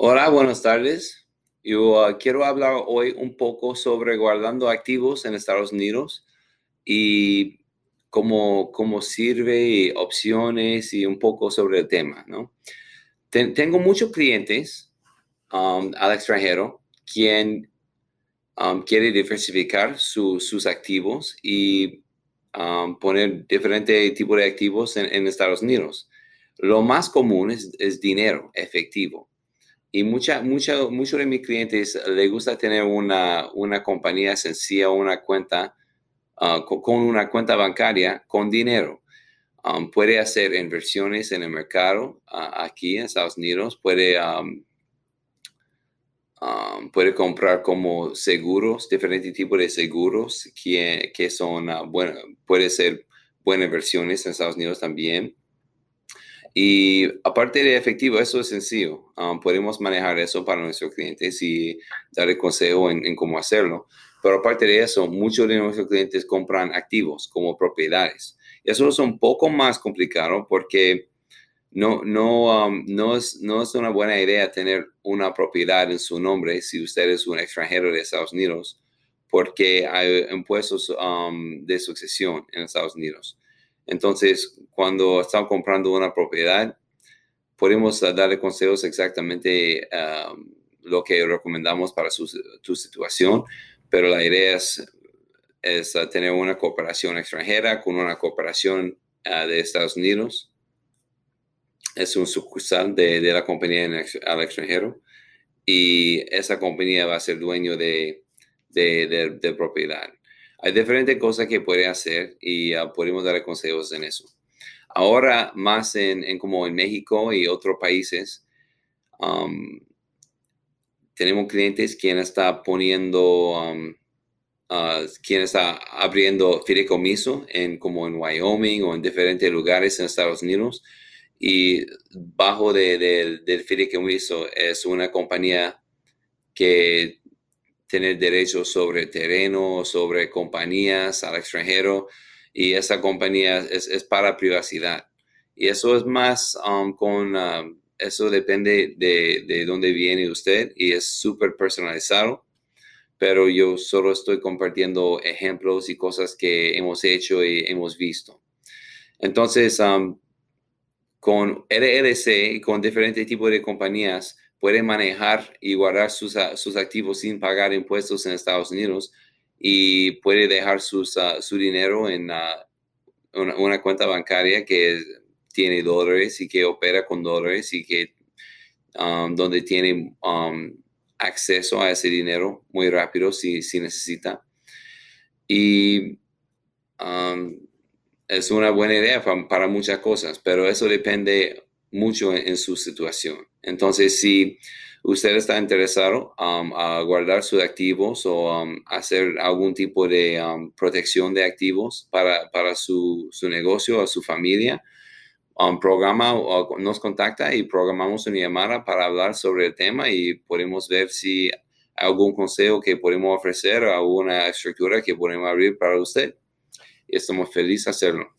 Hola, buenas tardes. Yo uh, quiero hablar hoy un poco sobre guardando activos en Estados Unidos y cómo, cómo sirve, opciones y un poco sobre el tema, ¿no? tengo muchos clientes um, al extranjero quien um, quiere diversificar sus activos y um, poner diferentes tipos de activos en, Estados Unidos. Lo más común es dinero efectivo y mucha, mucha, muchos de mis clientes les gusta tener una, una compañía sencilla, una cuenta ah, con, una cuenta bancaria con dinero. Um, puede hacer inversiones en el mercado ah, aquí en Estados Unidos, puede, um, um, puede comprar como seguros, diferentes tipos de seguros que, que son, bueno, puede ser buenas inversiones en Estados Unidos también. Y aparte de efectivo, eso es sencillo. Um, podemos manejar eso para nuestros clientes y darle consejo en, cómo hacerlo. Pero aparte de eso, muchos de nuestros clientes compran activos como propiedades. Y eso es un poco más complicado porque no, no, um, no, es, no es una buena idea tener una propiedad en su nombre si usted es un extranjero de Estados Unidos, porque hay impuestos um, de sucesión en Estados Unidos. Entonces, cuando estamos comprando una propiedad, podemos darle consejos exactamente lo que recomendamos para tu situación, pero la idea es, tener una cooperación extranjera con una cooperación de Estados Unidos. Es un sucursal de, la compañía al extranjero y esa compañía va a ser dueño de, de propiedad. Hay diferentes cosas que puede hacer y uh, podemos dar consejos en eso. Ahora, más en, como en México y otros países, um, tenemos clientes quien está poniendo, um, uh, quien está abriendo fideicomiso en como en Wyoming o en diferentes lugares en Estados Unidos y bajo de, del fideicomiso es una compañía que tener derechos sobre terreno, sobre compañías al extranjero y esa compañía es, para privacidad. Y eso es más um, con, um, eso depende de, de, dónde viene usted y es súper personalizado, pero yo solo estoy compartiendo ejemplos y cosas que hemos hecho y hemos visto. Entonces, um, con LLC y con diferentes tipos de compañías, puede manejar y guardar sus, ah, sus, activos sin pagar impuestos en Estados Unidos y puede dejar sus, ah, su dinero en ah, una, cuenta bancaria que tiene dólares y que opera con dólares y que um, donde tiene um, acceso a ese dinero muy rápido si, si necesita. Y um, es una buena idea para, muchas cosas, pero eso depende mucho en, su situación. Entonces, si usted está interesado um, a guardar sus activos o um, hacer algún tipo de um, protección de activos para, para su, su, negocio o su familia, programa o nos contacta y programamos una llamada para hablar sobre el tema y podemos ver si algún consejo que podemos ofrecer o alguna estructura que podemos abrir para usted. Y estamos felices de hacerlo.